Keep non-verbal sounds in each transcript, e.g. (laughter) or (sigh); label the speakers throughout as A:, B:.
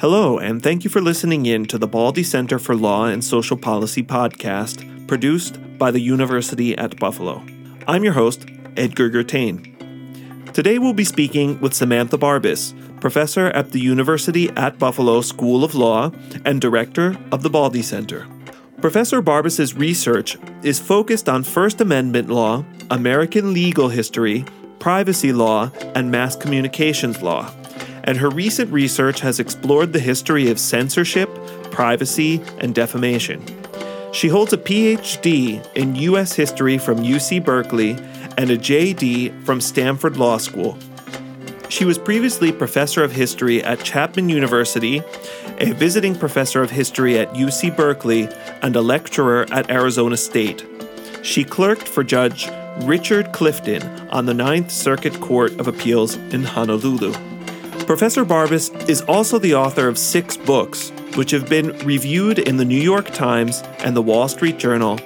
A: Hello, and thank you for listening in to the Baldy Center for Law and Social Policy podcast, produced by the University at Buffalo. I'm your host, Edgar Gertain. Today we'll be speaking with Samantha Barbas, professor at the University at Buffalo School of Law and director of the Baldy Center. Professor Barbas's research is focused on First Amendment law, American legal history, privacy law, and mass communications law and her recent research has explored the history of censorship, privacy, and defamation. She holds a PhD in U.S. history from UC Berkeley and a JD from Stanford Law School. She was previously professor of history at Chapman University, a visiting professor of history at UC Berkeley, and a lecturer at Arizona State. She clerked for Judge Richard Clifton on the Ninth Circuit Court of Appeals in Honolulu. Professor Barbas is also the author of six books, which have been reviewed in the New York Times and the Wall Street Journal.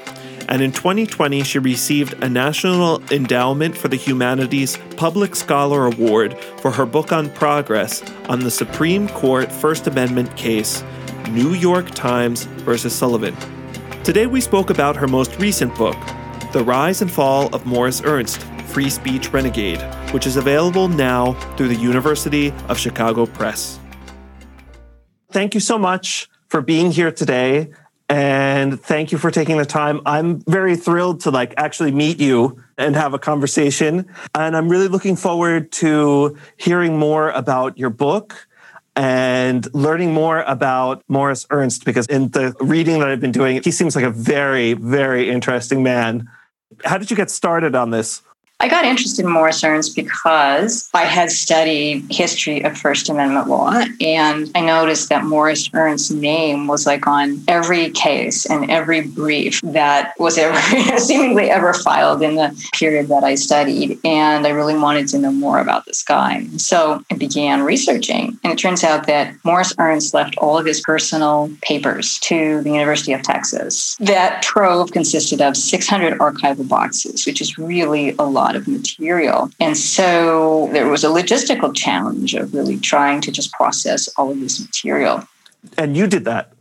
A: And in 2020, she received a National Endowment for the Humanities Public Scholar Award for her book on progress on the Supreme Court First Amendment case, New York Times versus Sullivan. Today, we spoke about her most recent book, The Rise and Fall of Morris Ernst Free Speech Renegade, which is available now through the University of Chicago Press. Thank you so much for being here today and thank you for taking the time. I'm very thrilled to like actually meet you and have a conversation and I'm really looking forward to hearing more about your book and learning more about Morris Ernst because in the reading that I've been doing, he seems like a very, very interesting man. How did you get started on this?
B: I got interested in Morris Ernst because I had studied history of First Amendment law, and I noticed that Morris Ernst's name was like on every case and every brief that was ever (laughs) seemingly ever filed in the period that I studied. And I really wanted to know more about this guy. So I began researching, and it turns out that Morris Ernst left all of his personal papers to the University of Texas. That trove consisted of 600 archival boxes, which is really a lot lot of material. And so there was a logistical challenge of really trying to just process all of this material.
A: And you did that.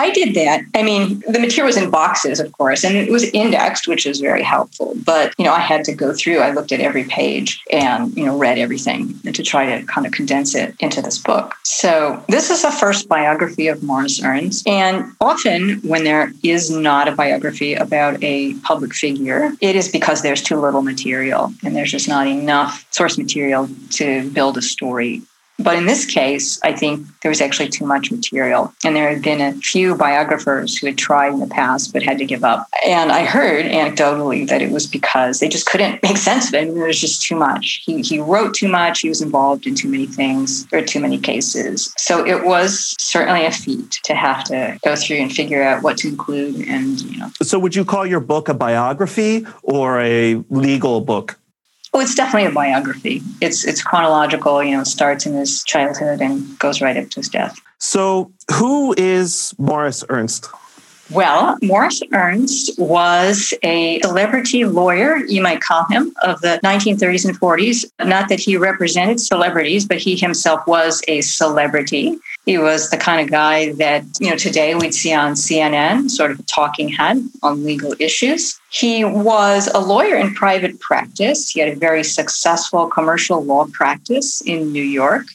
B: I did that. I mean, the material was in boxes, of course, and it was indexed, which is very helpful. But, you know, I had to go through, I looked at every page and, you know, read everything to try to kind of condense it into this book. So this is the first biography of Morris Ernst. And often when there is not a biography about a public figure, it is because there's too little material and there's just not enough source material to build a story but in this case, I think there was actually too much material. And there had been a few biographers who had tried in the past but had to give up. And I heard anecdotally that it was because they just couldn't (laughs) make sense of it. And there was just too much. He, he wrote too much. He was involved in too many things. There were too many cases. So it was certainly a feat to have to go through and figure out what to include. And, you know.
A: So would you call your book a biography or a legal book?
B: Oh, it's definitely a biography. It's it's chronological. You know, starts in his childhood and goes right up to his death.
A: So, who is Morris Ernst?
B: Well, Morris Ernst was a celebrity lawyer, you might call him, of the 1930s and 40s. Not that he represented celebrities, but he himself was a celebrity. He was the kind of guy that, you know, today we'd see on CNN, sort of a talking head on legal issues. He was a lawyer in private practice. He had a very successful commercial law practice in New York,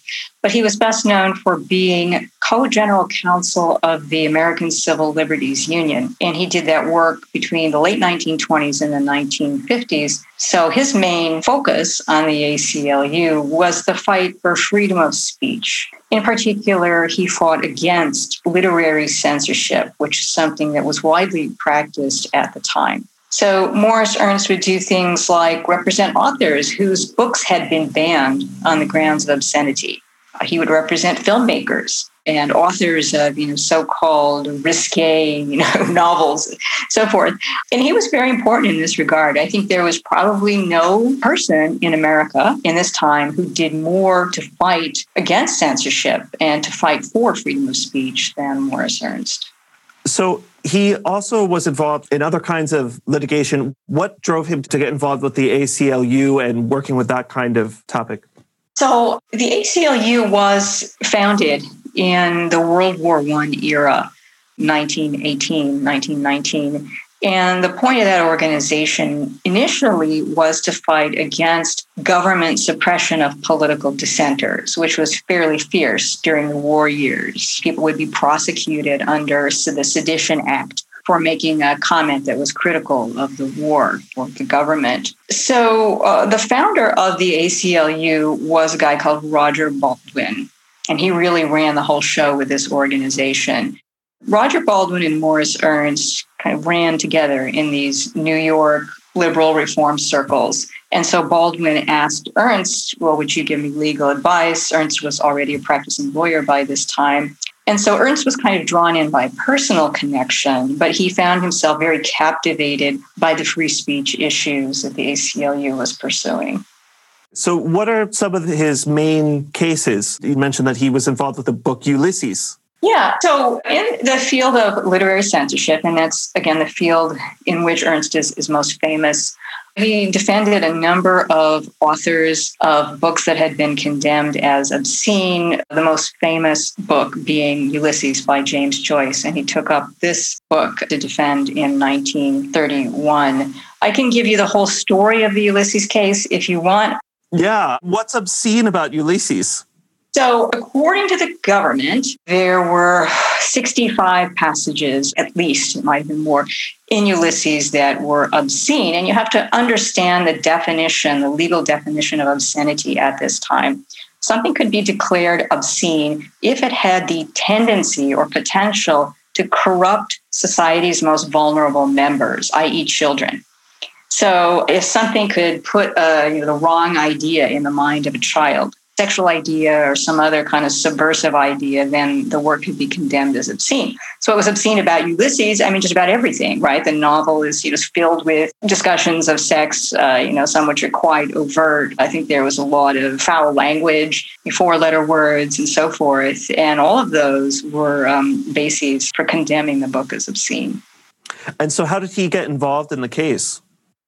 B: but he was best known for being co general counsel of the American Civil Liberties Union. And he did that work between the late 1920s and the 1950s. So his main focus on the ACLU was the fight for freedom of speech. In particular, he fought against literary censorship, which is something that was widely practiced at the time. So Morris Ernst would do things like represent authors whose books had been banned on the grounds of obscenity. He would represent filmmakers and authors of you know so-called risque you know (laughs) novels so forth and he was very important in this regard i think there was probably no person in america in this time who did more to fight against censorship and to fight for freedom of speech than morris ernst
A: so he also was involved in other kinds of litigation. What drove him to get involved with the ACLU and working with that kind of topic?
B: So, the ACLU was founded in the World War I era, 1918, 1919. And the point of that organization initially was to fight against government suppression of political dissenters, which was fairly fierce during the war years. People would be prosecuted under the Sedition Act for making a comment that was critical of the war or the government. So uh, the founder of the ACLU was a guy called Roger Baldwin, and he really ran the whole show with this organization. Roger Baldwin and Morris Ernst kind of ran together in these New York liberal reform circles. And so Baldwin asked Ernst, Well, would you give me legal advice? Ernst was already a practicing lawyer by this time. And so Ernst was kind of drawn in by personal connection, but he found himself very captivated by the free speech issues that the ACLU was pursuing.
A: So, what are some of his main cases? You mentioned that he was involved with the book Ulysses.
B: Yeah. So, in the field of literary censorship, and that's again the field in which Ernst is, is most famous, he defended a number of authors of books that had been condemned as obscene, the most famous book being Ulysses by James Joyce. And he took up this book to defend in 1931. I can give you the whole story of the Ulysses case if you want.
A: Yeah. What's obscene about Ulysses?
B: So, according to the government, there were 65 passages, at least, it might have been more, in Ulysses that were obscene. And you have to understand the definition, the legal definition of obscenity at this time. Something could be declared obscene if it had the tendency or potential to corrupt society's most vulnerable members, i.e., children. So, if something could put a, you know, the wrong idea in the mind of a child, sexual idea or some other kind of subversive idea, then the work could be condemned as obscene. So what was obscene about Ulysses? I mean, just about everything, right? The novel is you know, filled with discussions of sex, uh, you know, some which are quite overt. I think there was a lot of foul language, four-letter words, and so forth, and all of those were um, bases for condemning the book as obscene.
A: And so, how did he get involved in the case?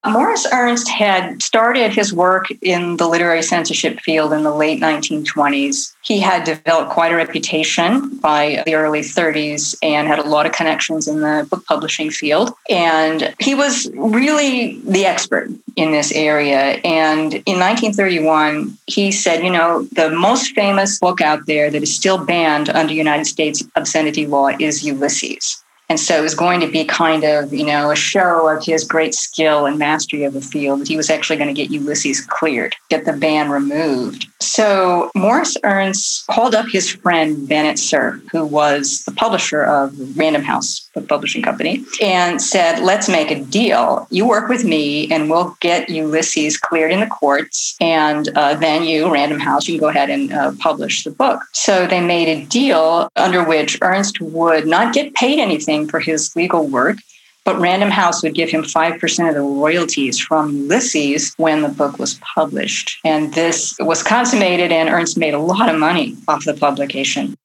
B: Morris Ernst had started his work in the literary censorship field in the late 1920s. He had developed quite a reputation by the early 30s and had a lot of connections in the book publishing field. And he was really the expert in this area. And in 1931, he said, you know, the most famous book out there that is still banned under United States obscenity law is Ulysses. And so it was going to be kind of, you know, a show of his great skill and mastery of the field. That he was actually going to get Ulysses cleared, get the ban removed. So Morris Ernst called up his friend Bennett Cerf, who was the publisher of Random House, the publishing company, and said, let's make a deal. You work with me and we'll get Ulysses cleared in the courts. And uh, then you, Random House, you can go ahead and uh, publish the book. So they made a deal under which Ernst would not get paid anything for his legal work, but Random House would give him 5% of the royalties from Ulysses when the book was published. And this was consummated, and Ernst made a lot of money off the publication.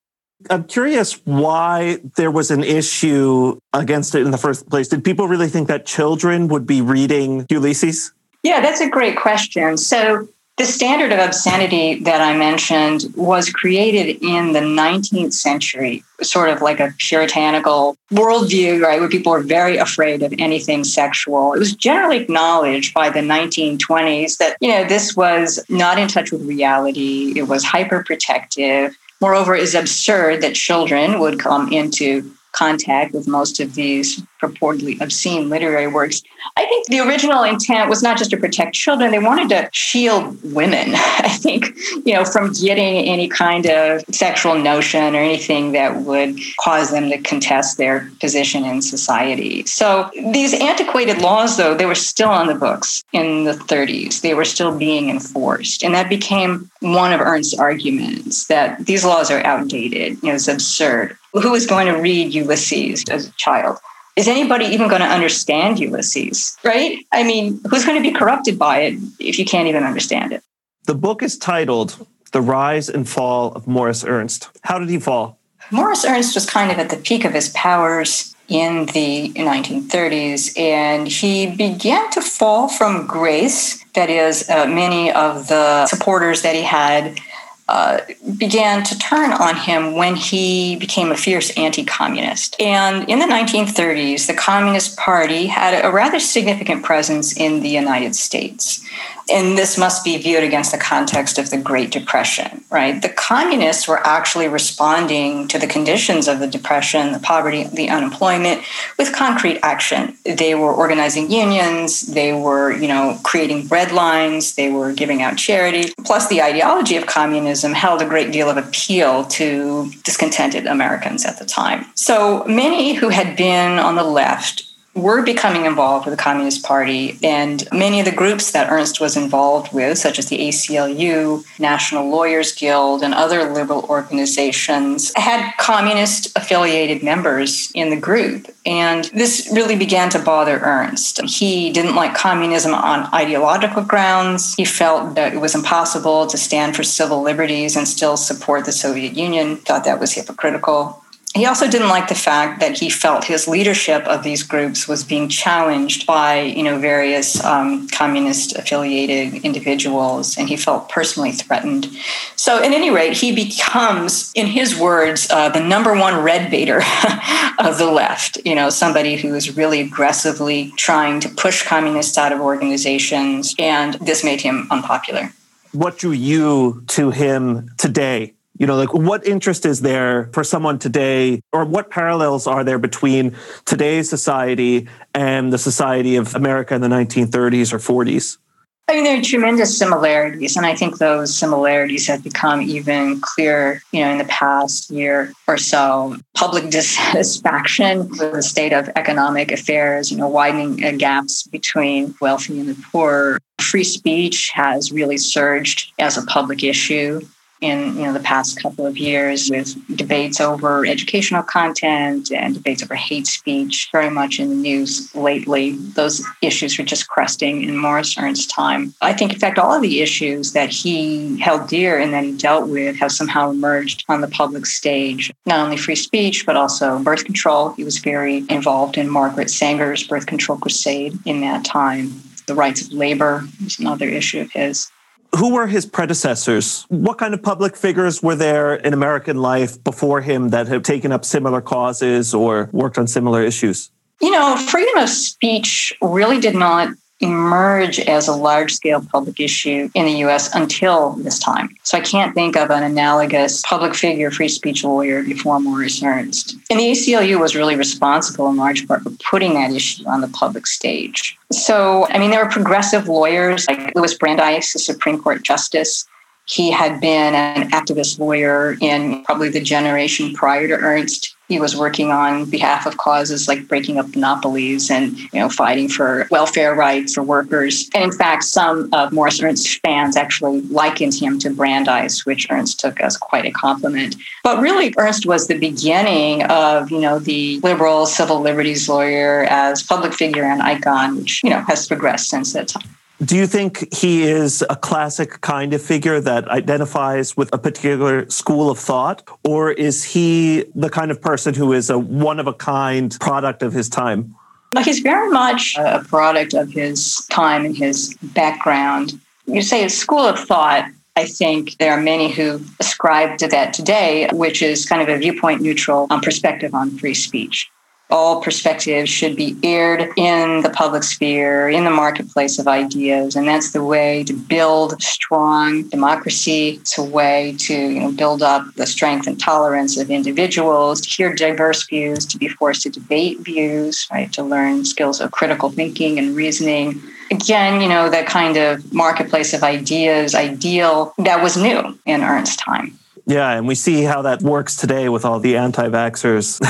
A: I'm curious why there was an issue against it in the first place. Did people really think that children would be reading Ulysses?
B: Yeah, that's a great question. So, the standard of obscenity that I mentioned was created in the 19th century, sort of like a puritanical worldview, right, where people were very afraid of anything sexual. It was generally acknowledged by the 1920s that, you know, this was not in touch with reality, it was hyper protective. Moreover, it is absurd that children would come into contact with most of these purportedly obscene literary works. I think the original intent was not just to protect children, they wanted to shield women, (laughs) I think, you know, from getting any kind of sexual notion or anything that would cause them to contest their position in society. So these antiquated laws, though, they were still on the books in the 30s. They were still being enforced. And that became one of Ernst's arguments that these laws are outdated, you know, it's absurd. Who is going to read Ulysses as a child? Is anybody even going to understand Ulysses, right? I mean, who's going to be corrupted by it if you can't even understand it?
A: The book is titled The Rise and Fall of Morris Ernst. How did he fall?
B: Morris Ernst was kind of at the peak of his powers in the 1930s, and he began to fall from grace. That is, uh, many of the supporters that he had uh, began to turn on him when he became a fierce anti communist. And in the 1930s, the Communist Party had a rather significant presence in the United States and this must be viewed against the context of the Great Depression, right? The communists were actually responding to the conditions of the depression, the poverty, the unemployment with concrete action. They were organizing unions, they were, you know, creating bread lines, they were giving out charity. Plus the ideology of communism held a great deal of appeal to discontented Americans at the time. So many who had been on the left were becoming involved with the Communist Party, and many of the groups that Ernst was involved with, such as the ACLU, National Lawyers Guild, and other liberal organizations, had communist affiliated members in the group. And this really began to bother Ernst. He didn't like communism on ideological grounds. He felt that it was impossible to stand for civil liberties and still support the Soviet Union, thought that was hypocritical. He also didn't like the fact that he felt his leadership of these groups was being challenged by, you know, various um, communist affiliated individuals, and he felt personally threatened. So, at any rate, he becomes, in his words, uh, the number one red baiter (laughs) of the left. You know, somebody who is really aggressively trying to push communists out of organizations, and this made him unpopular.
A: What drew you to him today? You know like what interest is there for someone today or what parallels are there between today's society and the society of america in the 1930s or 40s
B: I mean, there are tremendous similarities, and I think those similarities have become even clearer, you know, in the past year or so. Public dissatisfaction with the state of economic affairs, you know, widening uh, gaps between wealthy and the poor. Free speech has really surged as a public issue in you know the past couple of years with debates over educational content and debates over hate speech very much in the news lately. Those issues are just cresting in morris ernst's time. I think in fact all of the issues that he held dear and that he dealt with have somehow emerged on the public stage. Not only free speech but also birth control. He was very involved in margaret sanger's birth control crusade in that time. The rights of labor was another issue of his
A: who were his predecessors? What kind of public figures were there in American life before him that have taken up similar causes or worked on similar issues?
B: You know, freedom of speech really did not emerge as a large scale public issue in the US until this time. So I can't think of an analogous public figure, free speech lawyer before Morris Ernst. And the ACLU was really responsible in large part for putting that issue on the public stage. So, I mean, there were progressive lawyers like Louis Brandeis, the Supreme Court Justice, he had been an activist lawyer in probably the generation prior to Ernst. He was working on behalf of causes like breaking up monopolies and you know fighting for welfare rights for workers. And in fact, some of Morris Ernst's fans actually likened him to Brandeis, which Ernst took as quite a compliment. But really, Ernst was the beginning of you know the liberal civil liberties lawyer as public figure and icon, which you know has progressed since that time.
A: Do you think he is a classic kind of figure that identifies with a particular school of thought? Or is he the kind of person who is a one of a kind product of his time?
B: He's very much a product of his time and his background. You say a school of thought. I think there are many who ascribe to that today, which is kind of a viewpoint neutral um, perspective on free speech all perspectives should be aired in the public sphere, in the marketplace of ideas. And that's the way to build strong democracy. It's a way to you know, build up the strength and tolerance of individuals, to hear diverse views, to be forced to debate views, right? To learn skills of critical thinking and reasoning. Again, you know, that kind of marketplace of ideas, ideal that was new in Ernst's time.
A: Yeah, and we see how that works today with all the anti vaxxers.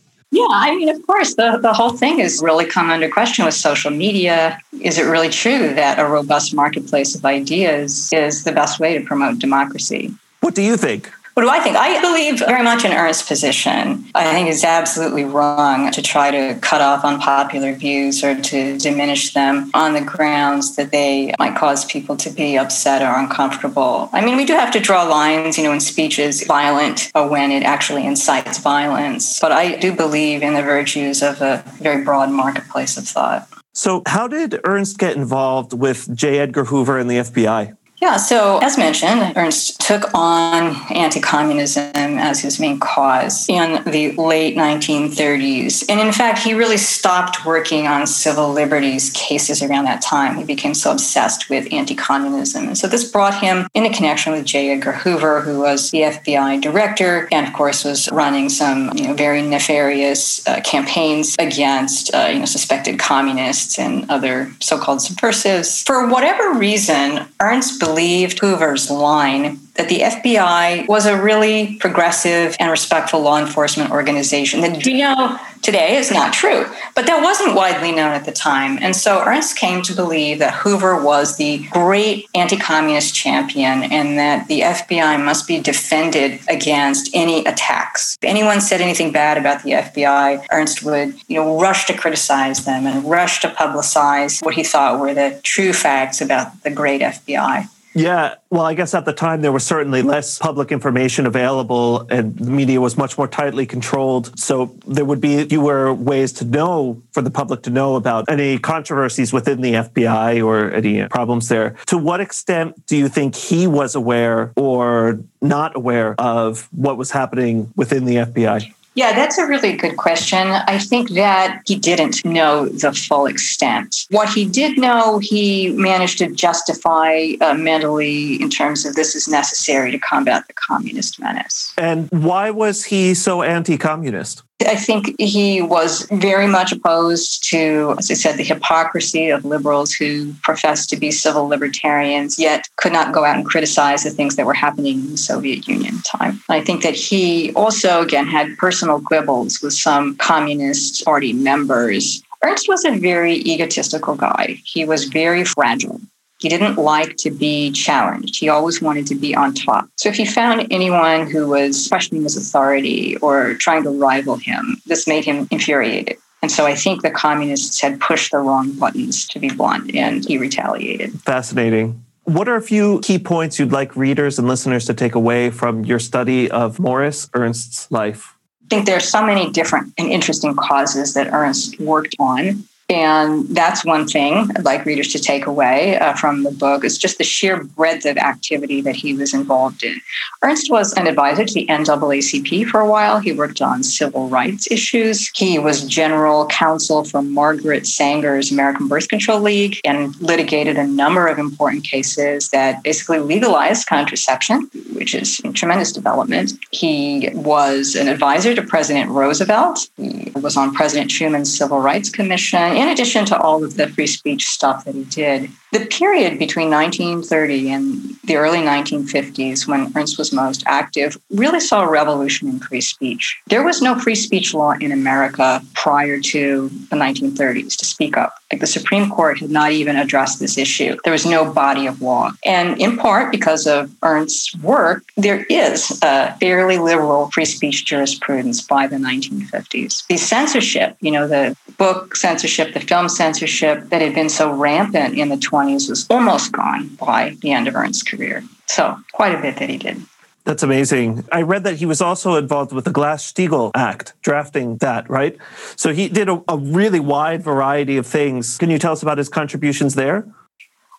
A: (laughs)
B: Yeah, I mean, of course, the, the whole thing has really come under question with social media. Is it really true that a robust marketplace of ideas is the best way to promote democracy?
A: What do you think?
B: What do I think? I believe very much in Ernst's position. I think it's absolutely wrong to try to cut off unpopular views or to diminish them on the grounds that they might cause people to be upset or uncomfortable. I mean, we do have to draw lines, you know, when speech is violent or when it actually incites violence. But I do believe in the virtues of a very broad marketplace of thought.
A: So, how did Ernst get involved with J. Edgar Hoover and the FBI?
B: Yeah, so as mentioned, Ernst took on anti communism as his main cause in the late 1930s. And in fact, he really stopped working on civil liberties cases around that time. He became so obsessed with anti communism. And so this brought him into connection with J. Edgar Hoover, who was the FBI director and, of course, was running some you know, very nefarious uh, campaigns against uh, you know, suspected communists and other so called subversives. For whatever reason, Ernst believed Hoover's line that the FBI was a really progressive and respectful law enforcement organization. That we know today is not true, but that wasn't widely known at the time. And so Ernst came to believe that Hoover was the great anti communist champion and that the FBI must be defended against any attacks. If anyone said anything bad about the FBI, Ernst would you know, rush to criticize them and rush to publicize what he thought were the true facts about the great FBI.
A: Yeah, well, I guess at the time there was certainly less public information available and the media was much more tightly controlled. So there would be fewer ways to know for the public to know about any controversies within the FBI or any problems there. To what extent do you think he was aware or not aware of what was happening within the FBI?
B: Yeah, that's a really good question. I think that he didn't know the full extent. What he did know, he managed to justify uh, mentally in terms of this is necessary to combat the communist menace.
A: And why was he so anti communist?
B: I think he was very much opposed to, as I said, the hypocrisy of liberals who professed to be civil libertarians, yet could not go out and criticize the things that were happening in the Soviet Union time. I think that he also, again, had personal quibbles with some Communist Party members. Ernst was a very egotistical guy. He was very fragile. He didn't like to be challenged. He always wanted to be on top. So if he found anyone who was questioning his authority or trying to rival him, this made him infuriated. And so I think the communists had pushed the wrong buttons, to be blunt, and he retaliated.
A: Fascinating. What are a few key points you'd like readers and listeners to take away from your study of Morris Ernst's life?
B: I think there are so many different and interesting causes that Ernst worked on. And that's one thing I'd like readers to take away uh, from the book is just the sheer breadth of activity that he was involved in. Ernst was an advisor to the NAACP for a while. He worked on civil rights issues. He was general counsel for Margaret Sanger's American Birth Control League and litigated a number of important cases that basically legalized contraception, which is a tremendous development. He was an advisor to President Roosevelt. He was on President Truman's Civil Rights Commission in addition to all of the free speech stuff that he did, the period between 1930 and the early 1950s, when Ernst was most active, really saw a revolution in free speech. There was no free speech law in America prior to the 1930s to speak up. Like the Supreme Court had not even addressed this issue. There was no body of law. And in part because of Ernst's work, there is a fairly liberal free speech jurisprudence by the 1950s. The censorship, you know, the book censorship, the film censorship that had been so rampant in the 20s was almost gone by the end of Ernst's career. So, quite a bit that he did.
A: That's amazing. I read that he was also involved with the Glass Steagall Act, drafting that, right? So he did a, a, really wide variety of things. Can you tell us about his contributions there?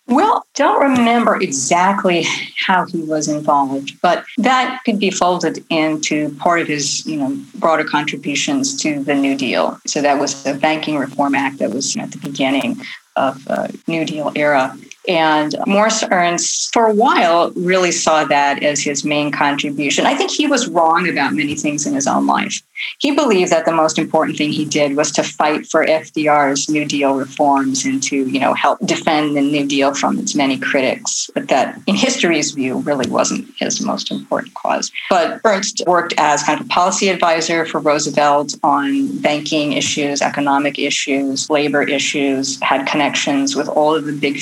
B: Well, don't remember exactly how he was involved, but that could be folded into part of his, you know, broader contributions to the New Deal. So that was the Banking Reform Act that was at the beginning of the New Deal era. And Morris Ernst, for a while, really saw that as his main contribution. I think he was wrong about many things in his own life. He believed that the most important thing he did was to fight for FDR's New Deal reforms and to, you know, help defend the New Deal from its many critics. But that, in history's view, really wasn't his most important cause. But Ernst worked as kind of a policy advisor for Roosevelt on banking issues, economic issues, labor issues, had connections with all of the big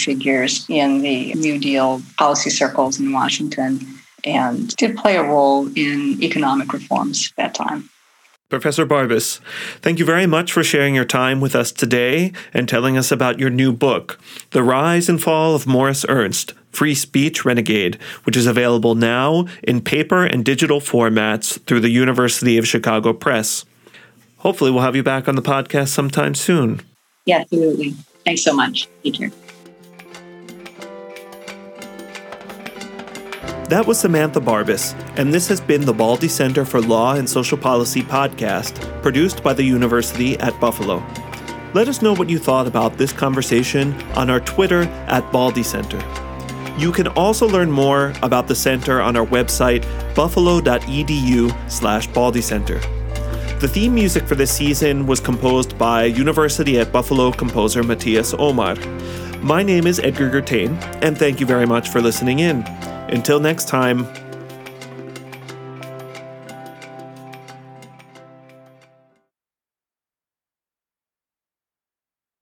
B: figures in the New Deal policy circles in Washington and did play a role in economic reforms at that time.
A: Professor Barbas, thank you very much for sharing your time with us today and telling us about your new book, The Rise and Fall of Morris Ernst Free Speech Renegade, which is available now in paper and digital formats through the University of Chicago Press. Hopefully, we'll have you back on the podcast sometime soon.
B: Yeah, absolutely. Thanks so much. Take care.
A: That was Samantha Barbas, and this has been the Baldy Center for Law and Social Policy podcast, produced by the University at Buffalo. Let us know what you thought about this conversation on our Twitter at Baldy Center. You can also learn more about the center on our website, buffalo.edu slash Baldy Center. The theme music for this season was composed by University at Buffalo composer Matthias Omar. My name is Edgar Gertain, and thank you very much for listening in. Until next time,